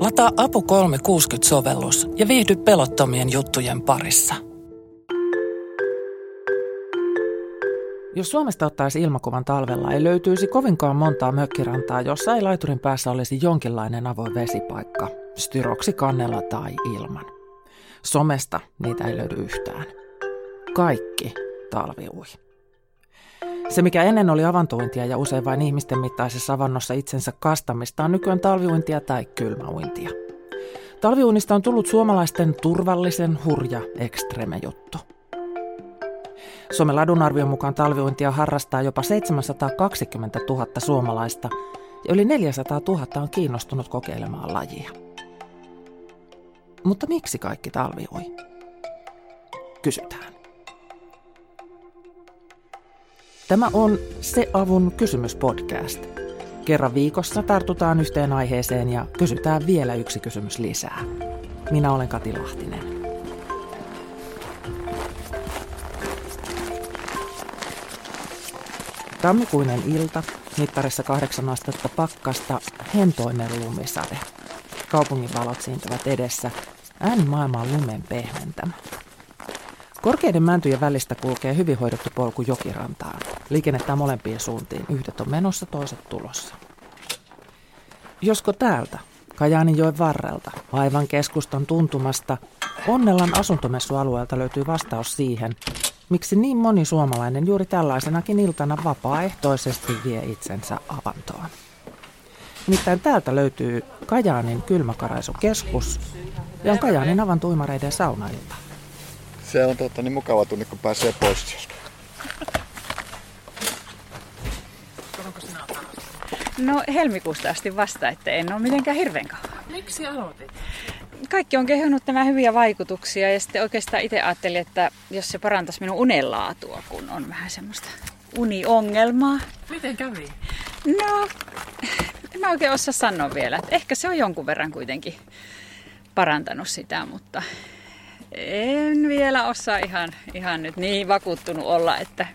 Lataa Apu 360-sovellus ja viihdy pelottomien juttujen parissa. Jos Suomesta ottaisi ilmakuvan talvella, ei löytyisi kovinkaan montaa mökkirantaa, jossa ei laiturin päässä olisi jonkinlainen avoin vesipaikka, styroksi kannella tai ilman. Somesta niitä ei löydy yhtään. Kaikki talviui. Se, mikä ennen oli avantointia ja usein vain ihmisten mittaisessa avannossa itsensä kastamista, on nykyään talviuintia tai kylmäuintia. Talviuinnista on tullut suomalaisten turvallisen hurja ekstreme juttu. Suomen ladun arvion mukaan talviuintia harrastaa jopa 720 000 suomalaista ja yli 400 000 on kiinnostunut kokeilemaan lajia. Mutta miksi kaikki talviui? Kysytään. Tämä on Se avun kysymyspodcast. Kerran viikossa tartutaan yhteen aiheeseen ja kysytään vielä yksi kysymys lisää. Minä olen Kati Lahtinen. Tammikuinen ilta, mittarissa kahdeksan astetta pakkasta, hentoinen lumisade. Kaupungin valot siintävät edessä, ääni maailman lumen pehmentämä. Korkeiden mäntyjen välistä kulkee hyvin hoidettu polku jokirantaan. Liikennettä molempiin suuntiin. Yhdet on menossa, toiset tulossa. Josko täältä, Kajaaninjoen varrelta, aivan keskustan tuntumasta, Onnellan asuntomessualueelta löytyy vastaus siihen, miksi niin moni suomalainen juuri tällaisenakin iltana vapaaehtoisesti vie itsensä avantoon. Nimittäin täältä löytyy Kajaanin kylmäkaraisukeskus ja on Kajaanin avantuimareiden saunailta. Se on totta niin mukava tunne, kun pääsee pois sieltä. No helmikuusta asti vasta, että en ole mitenkään hirveän kauan. Miksi aloitit? Kaikki on kehunut nämä hyviä vaikutuksia ja sitten oikeastaan itse ajattelin, että jos se parantaisi minun unenlaatua, kun on vähän semmoista uniongelmaa. Miten kävi? No, en mä oikein osaa sanoa vielä. Että ehkä se on jonkun verran kuitenkin parantanut sitä, mutta en vielä osaa ihan, ihan nyt niin vakuuttunut olla, että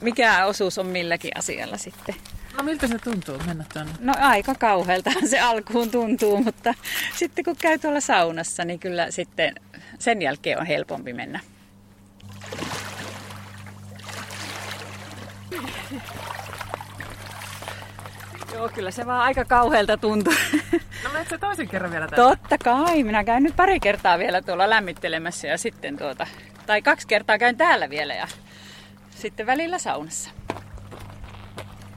mikä osuus on milläkin asialla sitten. No miltä se tuntuu mennä tuonne? No aika kauhealta se alkuun tuntuu, mutta sitten kun käy tuolla saunassa, niin kyllä sitten sen jälkeen on helpompi mennä. Joo, kyllä se vaan aika kauhealta tuntuu. No menet se toisen kerran vielä tänne? Totta kai, minä käyn nyt pari kertaa vielä tuolla lämmittelemässä ja sitten tuota, tai kaksi kertaa käyn täällä vielä ja sitten välillä saunassa.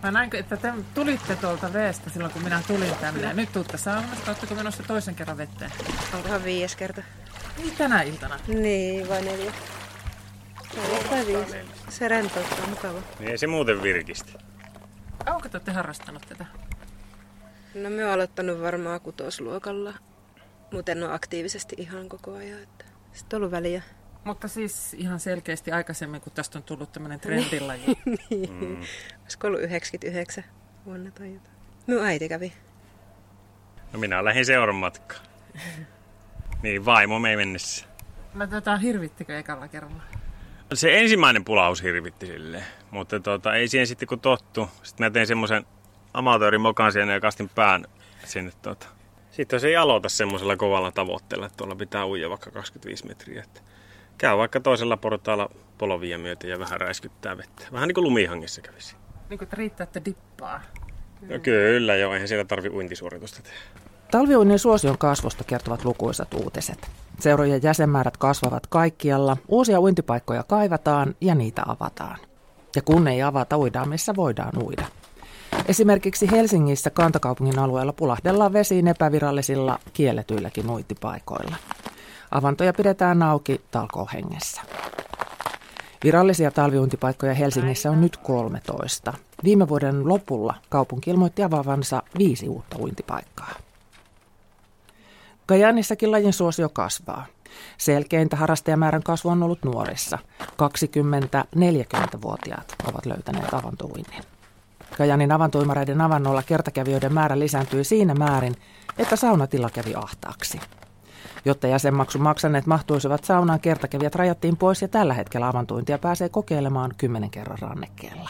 Mä näin, että te tulitte tuolta veestä silloin, kun minä tulin tänne. Ja nyt tuutte saunasta. Oletteko menossa toisen kerran veteen? Onkohan viides kerta? Niin, tänä iltana. Niin, vai neljä? Neljä tai viisi. Se rentouttaa mukava. Niin ei se muuten virkistä. Onko te olette harrastanut tätä? No me oon aloittanut varmaan kutosluokalla, mutta en ole aktiivisesti ihan koko ajan. Että sitten on ollut väliä. Mutta siis ihan selkeästi aikaisemmin, kun tästä on tullut tämmöinen trendilaji. niin. Mm. Olisiko ollut 99 vuonna tai jotain. Minun äiti kävi. No minä lähdin seuran matkaan. niin, vaimo me ei mennessä. No tätä hirvittikö ekalla kerralla? Se ensimmäinen pulaus hirvitti silleen, mutta tota, ei siihen sitten kun tottu. Sitten mä tein semmoisen amatöörin mokan siihen ja kastin pään sinne. Tota. Sitten se ei aloita semmoisella kovalla tavoitteella, että tuolla pitää uija vaikka 25 metriä. Että käy vaikka toisella portaalla polovia myöten ja vähän räiskyttää vettä. Vähän niin kuin lumihangissa kävisi. Niin kuin, että riittää, että dippaa. No kyllä joo, eihän siellä tarvi uintisuoritusta tehdä. Talviuinnin suosion kasvusta kertovat lukuisat uutiset. Seurojen jäsenmäärät kasvavat kaikkialla, uusia uintipaikkoja kaivataan ja niitä avataan. Ja kun ei avata, uidaan missä voidaan uida. Esimerkiksi Helsingissä kantakaupungin alueella pulahdellaan vesiin epävirallisilla kielletyilläkin uintipaikoilla. Avantoja pidetään auki talkohengessä. Virallisia talviuintipaikkoja Helsingissä on nyt 13. Viime vuoden lopulla kaupunki ilmoitti avaavansa viisi uutta uintipaikkaa. Kajanissakin lajin suosio kasvaa. Selkeintä harrastajamäärän kasvu on ollut nuorissa. 20-40-vuotiaat ovat löytäneet avantouinnin. Kajanin avantoimareiden avannolla kertakävijöiden määrä lisääntyi siinä määrin, että saunatila kävi ahtaaksi. Jotta jäsenmaksun maksaneet mahtuisivat saunaan, kertakävijät rajattiin pois ja tällä hetkellä avantuintia pääsee kokeilemaan kymmenen kerran rannekkeella.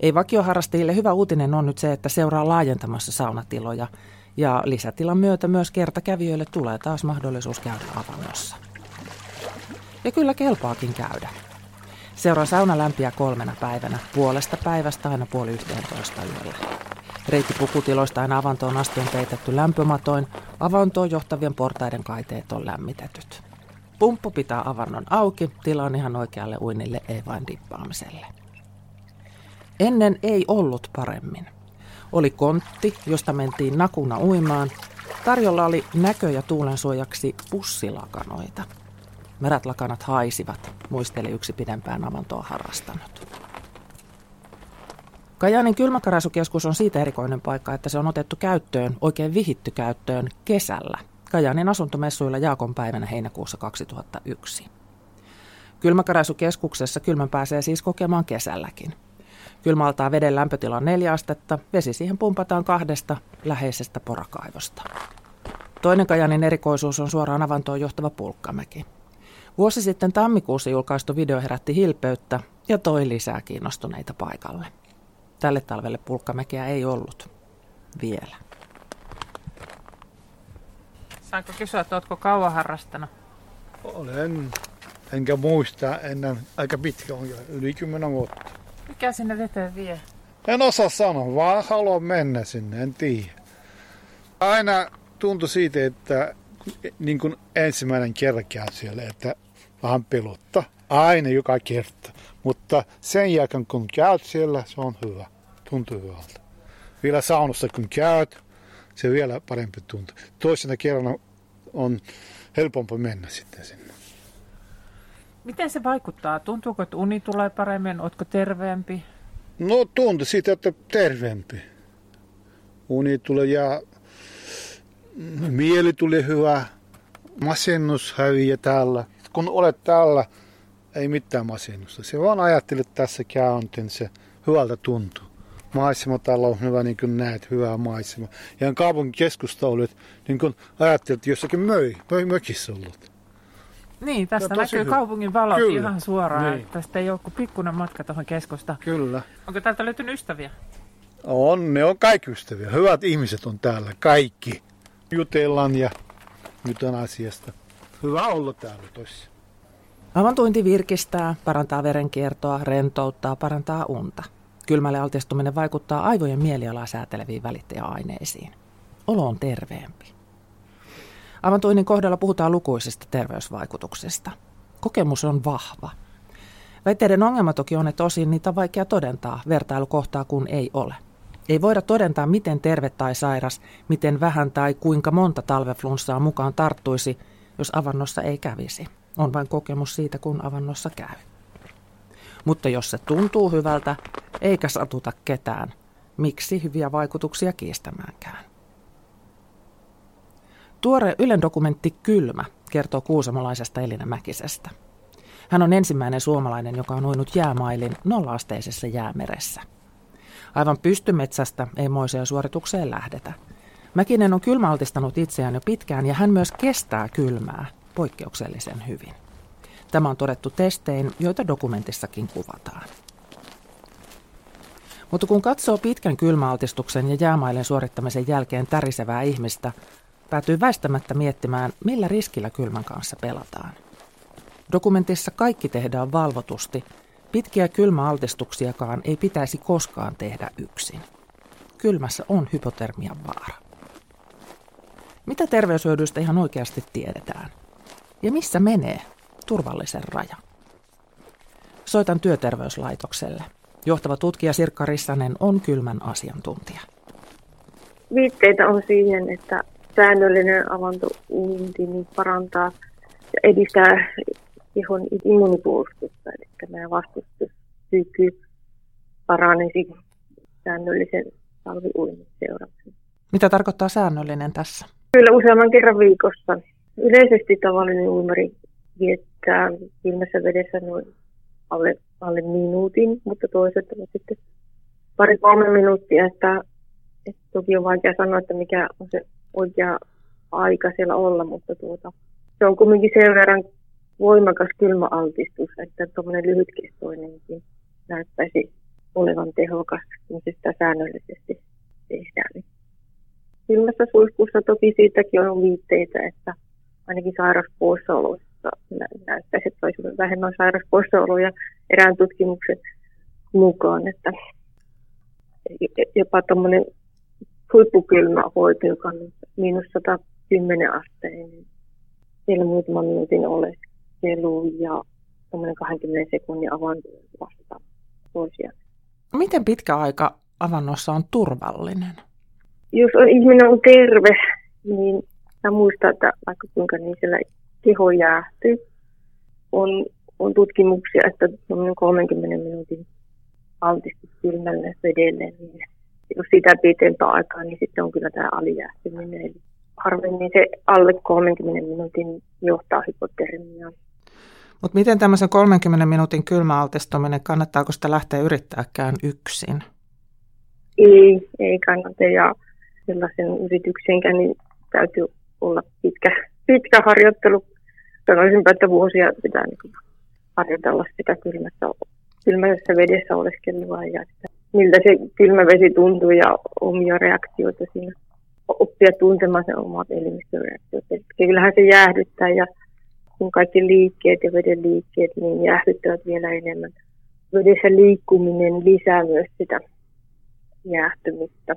Ei vakioharrastajille hyvä uutinen on nyt se, että seuraa laajentamassa saunatiloja Ja lisätilan myötä myös kertakävijöille tulee taas mahdollisuus käydä avannossa. Ja kyllä kelpaakin käydä. Seuraa sauna lämpiä kolmena päivänä, puolesta päivästä aina puoli yhteentoista yöllä. Reitti pukutiloista aina avantoon asti on peitetty lämpömatoin, avantoon johtavien portaiden kaiteet on lämmitetyt. Pumppu pitää avannon auki, tila on ihan oikealle uinille, ei vain dippaamiselle. Ennen ei ollut paremmin. Oli kontti, josta mentiin nakuna uimaan. Tarjolla oli näkö- ja tuulensuojaksi pussilakanoita. Merätlakanat haisivat, muisteli yksi pidempään avantoa harrastanut. Kajaanin kylmäkarasukeskus on siitä erikoinen paikka, että se on otettu käyttöön, oikein vihitty käyttöön kesällä, Kajaanin asuntomessuilla Jaakon päivänä heinäkuussa 2001. Kylmäkarasukeskuksessa kylmän pääsee siis kokemaan kesälläkin. Kylmä altaa veden lämpötila on neljä astetta, vesi siihen pumpataan kahdesta läheisestä porakaivosta. Toinen Kajaanin erikoisuus on suoraan avantoon johtava pulkkamäki. Vuosi sitten tammikuussa julkaistu video herätti hilpeyttä ja toi lisää kiinnostuneita paikalle. Tälle talvelle pulkkamäkeä ei ollut. Vielä. Saanko kysyä, että oletko kauan harrastanut? Olen, enkä muista ennen aika pitkä on jo, yli kymmenen vuotta. Mikä sinne veteen vie? En osaa sanoa, vaan haluan mennä sinne, en tiedä. Aina tuntui siitä, että niin kuin ensimmäinen kerran käy siellä, että vähän pelottaa. Aina joka kerta. Mutta sen jälkeen kun käyt siellä, se on hyvä. Tuntuu hyvältä. Vielä saunassa kun käyt, se vielä parempi tuntuu. Toisena kerrana on helpompi mennä sitten sinne. Miten se vaikuttaa? Tuntuuko, että uni tulee paremmin? Oletko terveempi? No tuntuu siitä, että terveempi. Uni tulee ja mieli tuli hyvä. Masennus häviää täällä. Kun olet täällä, ei mitään masennusta. Se vaan ajattelet tässä käyntin, se hyvältä tuntuu. Maisema täällä on hyvä, niin kuin näet, hyvä maisema. Ja kaupungin keskusta olet, niin kuin ajattelet, jossakin möi, möi mökissä ollut. Niin, tästä tosi näkyy hyvä. kaupungin valot Kyllä. ihan suoraan. Niin. Tästä ei ole kuin pikkuinen matka tuohon keskustaan. Kyllä. Onko täältä löytynyt ystäviä? On, ne on kaikki ystäviä. Hyvät ihmiset on täällä, kaikki. Jutellaan ja jutellaan asiasta. Hyvä olla täällä tossa. Avantointi virkistää, parantaa verenkiertoa, rentouttaa, parantaa unta. Kylmälle altistuminen vaikuttaa aivojen mielialaa sääteleviin välittäjäaineisiin. Olo on terveempi. Avantoinnin kohdalla puhutaan lukuisista terveysvaikutuksista. Kokemus on vahva. Väitteiden ongelma toki on, että osin niitä on vaikea todentaa vertailukohtaa kun ei ole. Ei voida todentaa, miten terve tai sairas, miten vähän tai kuinka monta talveflunssaa mukaan tarttuisi, jos avannossa ei kävisi. On vain kokemus siitä, kun avannossa käy. Mutta jos se tuntuu hyvältä, eikä satuta ketään, miksi hyviä vaikutuksia kiistämäänkään? Tuore Ylen dokumentti Kylmä kertoo kuusamolaisesta Elina Mäkisestä. Hän on ensimmäinen suomalainen, joka on uinut jäämailin nollaasteisessa jäämeressä. Aivan pystymetsästä ei moiseen suoritukseen lähdetä. Mäkinen on kylmäaltistanut itseään jo pitkään ja hän myös kestää kylmää poikkeuksellisen hyvin. Tämä on todettu testein, joita dokumentissakin kuvataan. Mutta kun katsoo pitkän kylmäaltistuksen ja jäämailen suorittamisen jälkeen tärisevää ihmistä, päätyy väistämättä miettimään, millä riskillä kylmän kanssa pelataan. Dokumentissa kaikki tehdään valvotusti. Pitkiä kylmäaltistuksiakaan ei pitäisi koskaan tehdä yksin. Kylmässä on hypotermian vaara. Mitä terveyshyödyistä ihan oikeasti tiedetään? Ja missä menee turvallisen raja? Soitan työterveyslaitokselle. Johtava tutkija Sirkka Rissanen on kylmän asiantuntija. Viitteitä on siihen, että säännöllinen avantouinti niin parantaa ja edistää kehon immunipuolustusta, eli meidän vastustuskyky paranisi säännöllisen talviuinnin seurauksena. Mitä tarkoittaa säännöllinen tässä? Kyllä useamman kerran viikossa. Yleisesti tavallinen uimari viettää kylmässä vedessä noin alle, alle minuutin, mutta toiset ovat sitten pari-kolme minuuttia, että, että toki on vaikea sanoa, että mikä on se oikea aika siellä olla, mutta tuota, se on kuitenkin sen verran voimakas kylmäaltistus, että tuommoinen lyhytkestoinenkin näyttäisi olevan tehokas, kun se sitä säännöllisesti tehdään. kylmässä suihkussa toki siitäkin on viitteitä, että ainakin sairauspoissaoloissa nä- näyttäisi, että olisi vähemmän sairauspoissaoloja erään tutkimuksen mukaan, että jopa tuommoinen huippukylmä hoito, joka on miinus 110 asteen, niin siellä muutaman minuutin oleskelu ja tuommoinen 20 sekunnin avanto vasta toisiaan. Miten pitkä aika avannossa on turvallinen? Jos on, ihminen on terve, niin mä muistan, että vaikka kuinka niin siellä keho jäähtyy, on, on tutkimuksia, että 30 minuutin altistus kylmälle vedelle, niin jos sitä pitempää aikaa, niin sitten on kyllä tämä alijäähtyminen. Eli harvemmin se alle 30 minuutin johtaa hypotermiaan. Mutta miten tämmöisen 30 minuutin kylmäaltistuminen, kannattaako sitä lähteä yrittääkään yksin? Ei, ei kannata. Ja sellaisen yrityksenkään niin täytyy olla pitkä, pitkä harjoittelu. Sanoisinpä, että vuosia pitää niin harjoitella sitä kylmässä, kylmässä vedessä oleskelua ja sitä, miltä se kylmä vesi tuntuu ja omia reaktioita siinä. Oppia tuntemaan sen omat elimistöreaktiot. Eli kyllähän se jäähdyttää ja kun kaikki liikkeet ja veden liikkeet niin jäähdyttävät vielä enemmän. Vedessä liikkuminen lisää myös sitä jäähtymistä.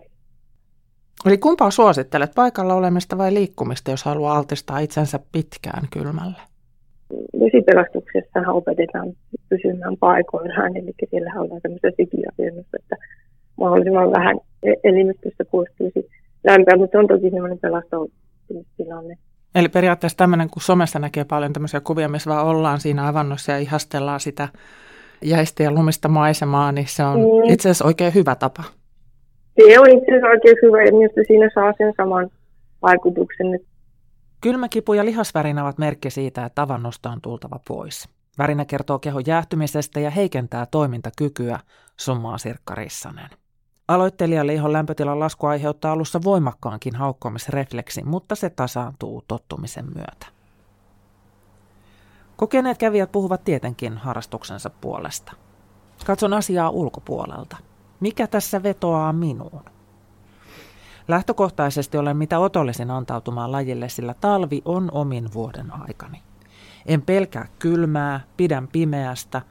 Eli kumpaa suosittelet, paikalla olemista vai liikkumista, jos haluaa altistaa itsensä pitkään kylmälle? Vesipelastuksessa opetetaan pysymään paikoillaan, eli siellä ollaan tämmöisessä sikiasennossa, että mahdollisimman vähän e- elimistöstä poistuisi lämpöä, mutta on toki semmoinen pelastautumistilanne. Eli periaatteessa tämmöinen, kun somessa näkee paljon tämmöisiä kuvia, missä vaan ollaan siinä avannossa ja ihastellaan sitä jäistä ja lumista maisemaa, niin se on mm. itse asiassa oikein hyvä tapa. Se on itse asiassa oikein hyvä ja minusta siinä saa sen saman vaikutuksen. Kylmäkipu ja lihasvärinä ovat merkki siitä, että avannosta on tultava pois. Värinä kertoo kehon jäähtymisestä ja heikentää toimintakykyä, summaa Sirkka Rissanen. Aloittelijalle ihon lämpötilan lasku aiheuttaa alussa voimakkaankin haukkomisrefleksin, mutta se tasaantuu tottumisen myötä. Kokeneet kävijät puhuvat tietenkin harrastuksensa puolesta. Katson asiaa ulkopuolelta. Mikä tässä vetoaa minuun? Lähtökohtaisesti olen mitä otollisin antautumaan lajille, sillä talvi on omin vuoden aikani. En pelkää kylmää, pidän pimeästä,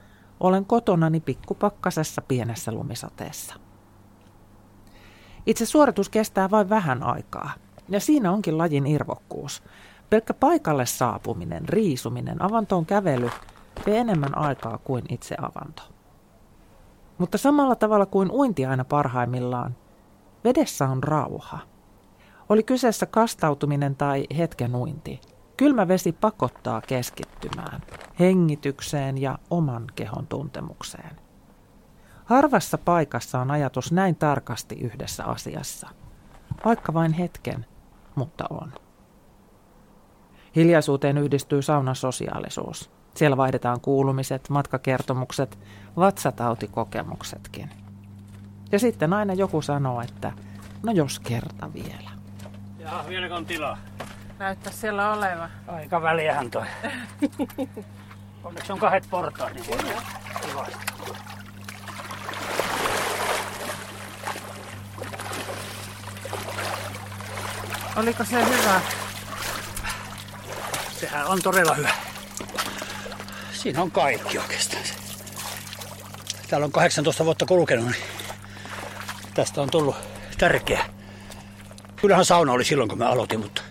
olen kotonani pikkupakkasessa pienessä lumisateessa. Itse suoritus kestää vain vähän aikaa, ja siinä onkin lajin irvokkuus. Pelkkä paikalle saapuminen, riisuminen, avantoon kävely vie enemmän aikaa kuin itse avanto. Mutta samalla tavalla kuin uinti aina parhaimmillaan, vedessä on rauha. Oli kyseessä kastautuminen tai hetken uinti. Kylmä vesi pakottaa keskittymään, hengitykseen ja oman kehon tuntemukseen. Harvassa paikassa on ajatus näin tarkasti yhdessä asiassa. Vaikka vain hetken, mutta on. Hiljaisuuteen yhdistyy saunan sosiaalisuus. Siellä vaihdetaan kuulumiset, matkakertomukset, vatsatautikokemuksetkin. Ja sitten aina joku sanoo, että no jos kerta vielä. Ja vieläkö on tilaa? Näyttää siellä oleva. Aika väliähän toi. Onneksi on kahdet portaat, niin voi kivasti. Oliko se hyvä? Sehän on todella hyvä. Siinä on kaikki oikeastaan. Täällä on 18 vuotta kulkenut, niin tästä on tullut tärkeä. Kyllähän sauna oli silloin, kun mä aloitin, mutta,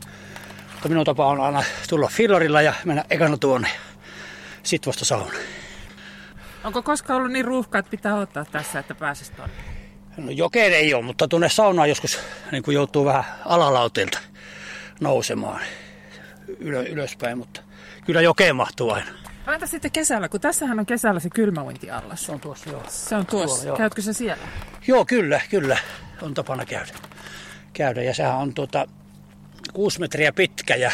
mutta minun tapa on aina tulla fillarilla ja mennä ekana tuonne. Sitten vasta sauna. Onko koskaan ollut niin ruuhkaa, että pitää ottaa tässä, että pääsisi tuonne? No jokeen ei ole, mutta tuonne saunaan joskus niin kuin joutuu vähän alalauteilta nousemaan ylö, ylöspäin, mutta kyllä jokeen mahtuu aina. Entä sitten kesällä, kun tässähän on kesällä se kylmäuintiallas. Se on tuossa, joo. Se on tuossa. Tuolla, joo. Käytkö se siellä? Joo, kyllä, kyllä. On tapana käydä. käydä. Ja sehän on tuota, kuusi metriä pitkä ja,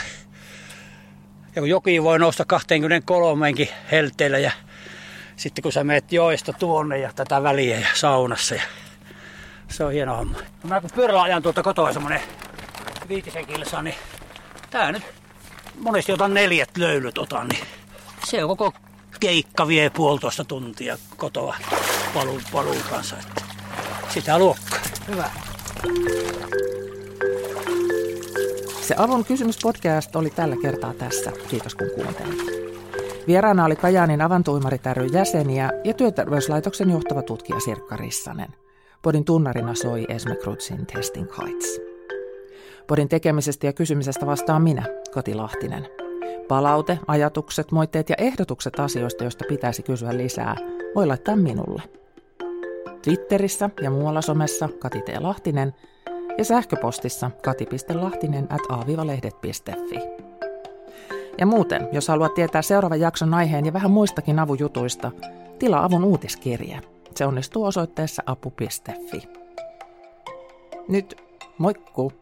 ja kun joki voi nousta 23 helteillä ja sitten kun sä meet joista tuonne ja tätä väliä ja saunassa ja se on hieno homma. No mä kun pyörällä ajan tuolta kotoa semmonen viitisen kilsaa, niin tää nyt monesti otan neljät löylyt otan, niin se on koko keikka vie puolitoista tuntia kotoa paluun, paluun kanssa. Että sitä luokkaa. Hyvä. Se Avun kysymyspodcast oli tällä kertaa tässä. Kiitos kun kuuntelit. Vieraana oli Kajaanin avantuimarit jäseniä ja työterveyslaitoksen johtava tutkija Sirkka Rissanen. Podin tunnarina soi Esme Krutsin Testing Heights. Podin tekemisestä ja kysymisestä vastaan minä, Kati Lahtinen. Palaute, ajatukset, moitteet ja ehdotukset asioista, joista pitäisi kysyä lisää, voi laittaa minulle. Twitterissä ja muualla somessa Kati T. Lahtinen ja sähköpostissa kati.lahtinen at. Ja muuten, jos haluat tietää seuraavan jakson aiheen ja vähän muistakin avujutuista, tilaa avun uutiskirje. Se onnistuu osoitteessa apu.fi. Nyt moikku!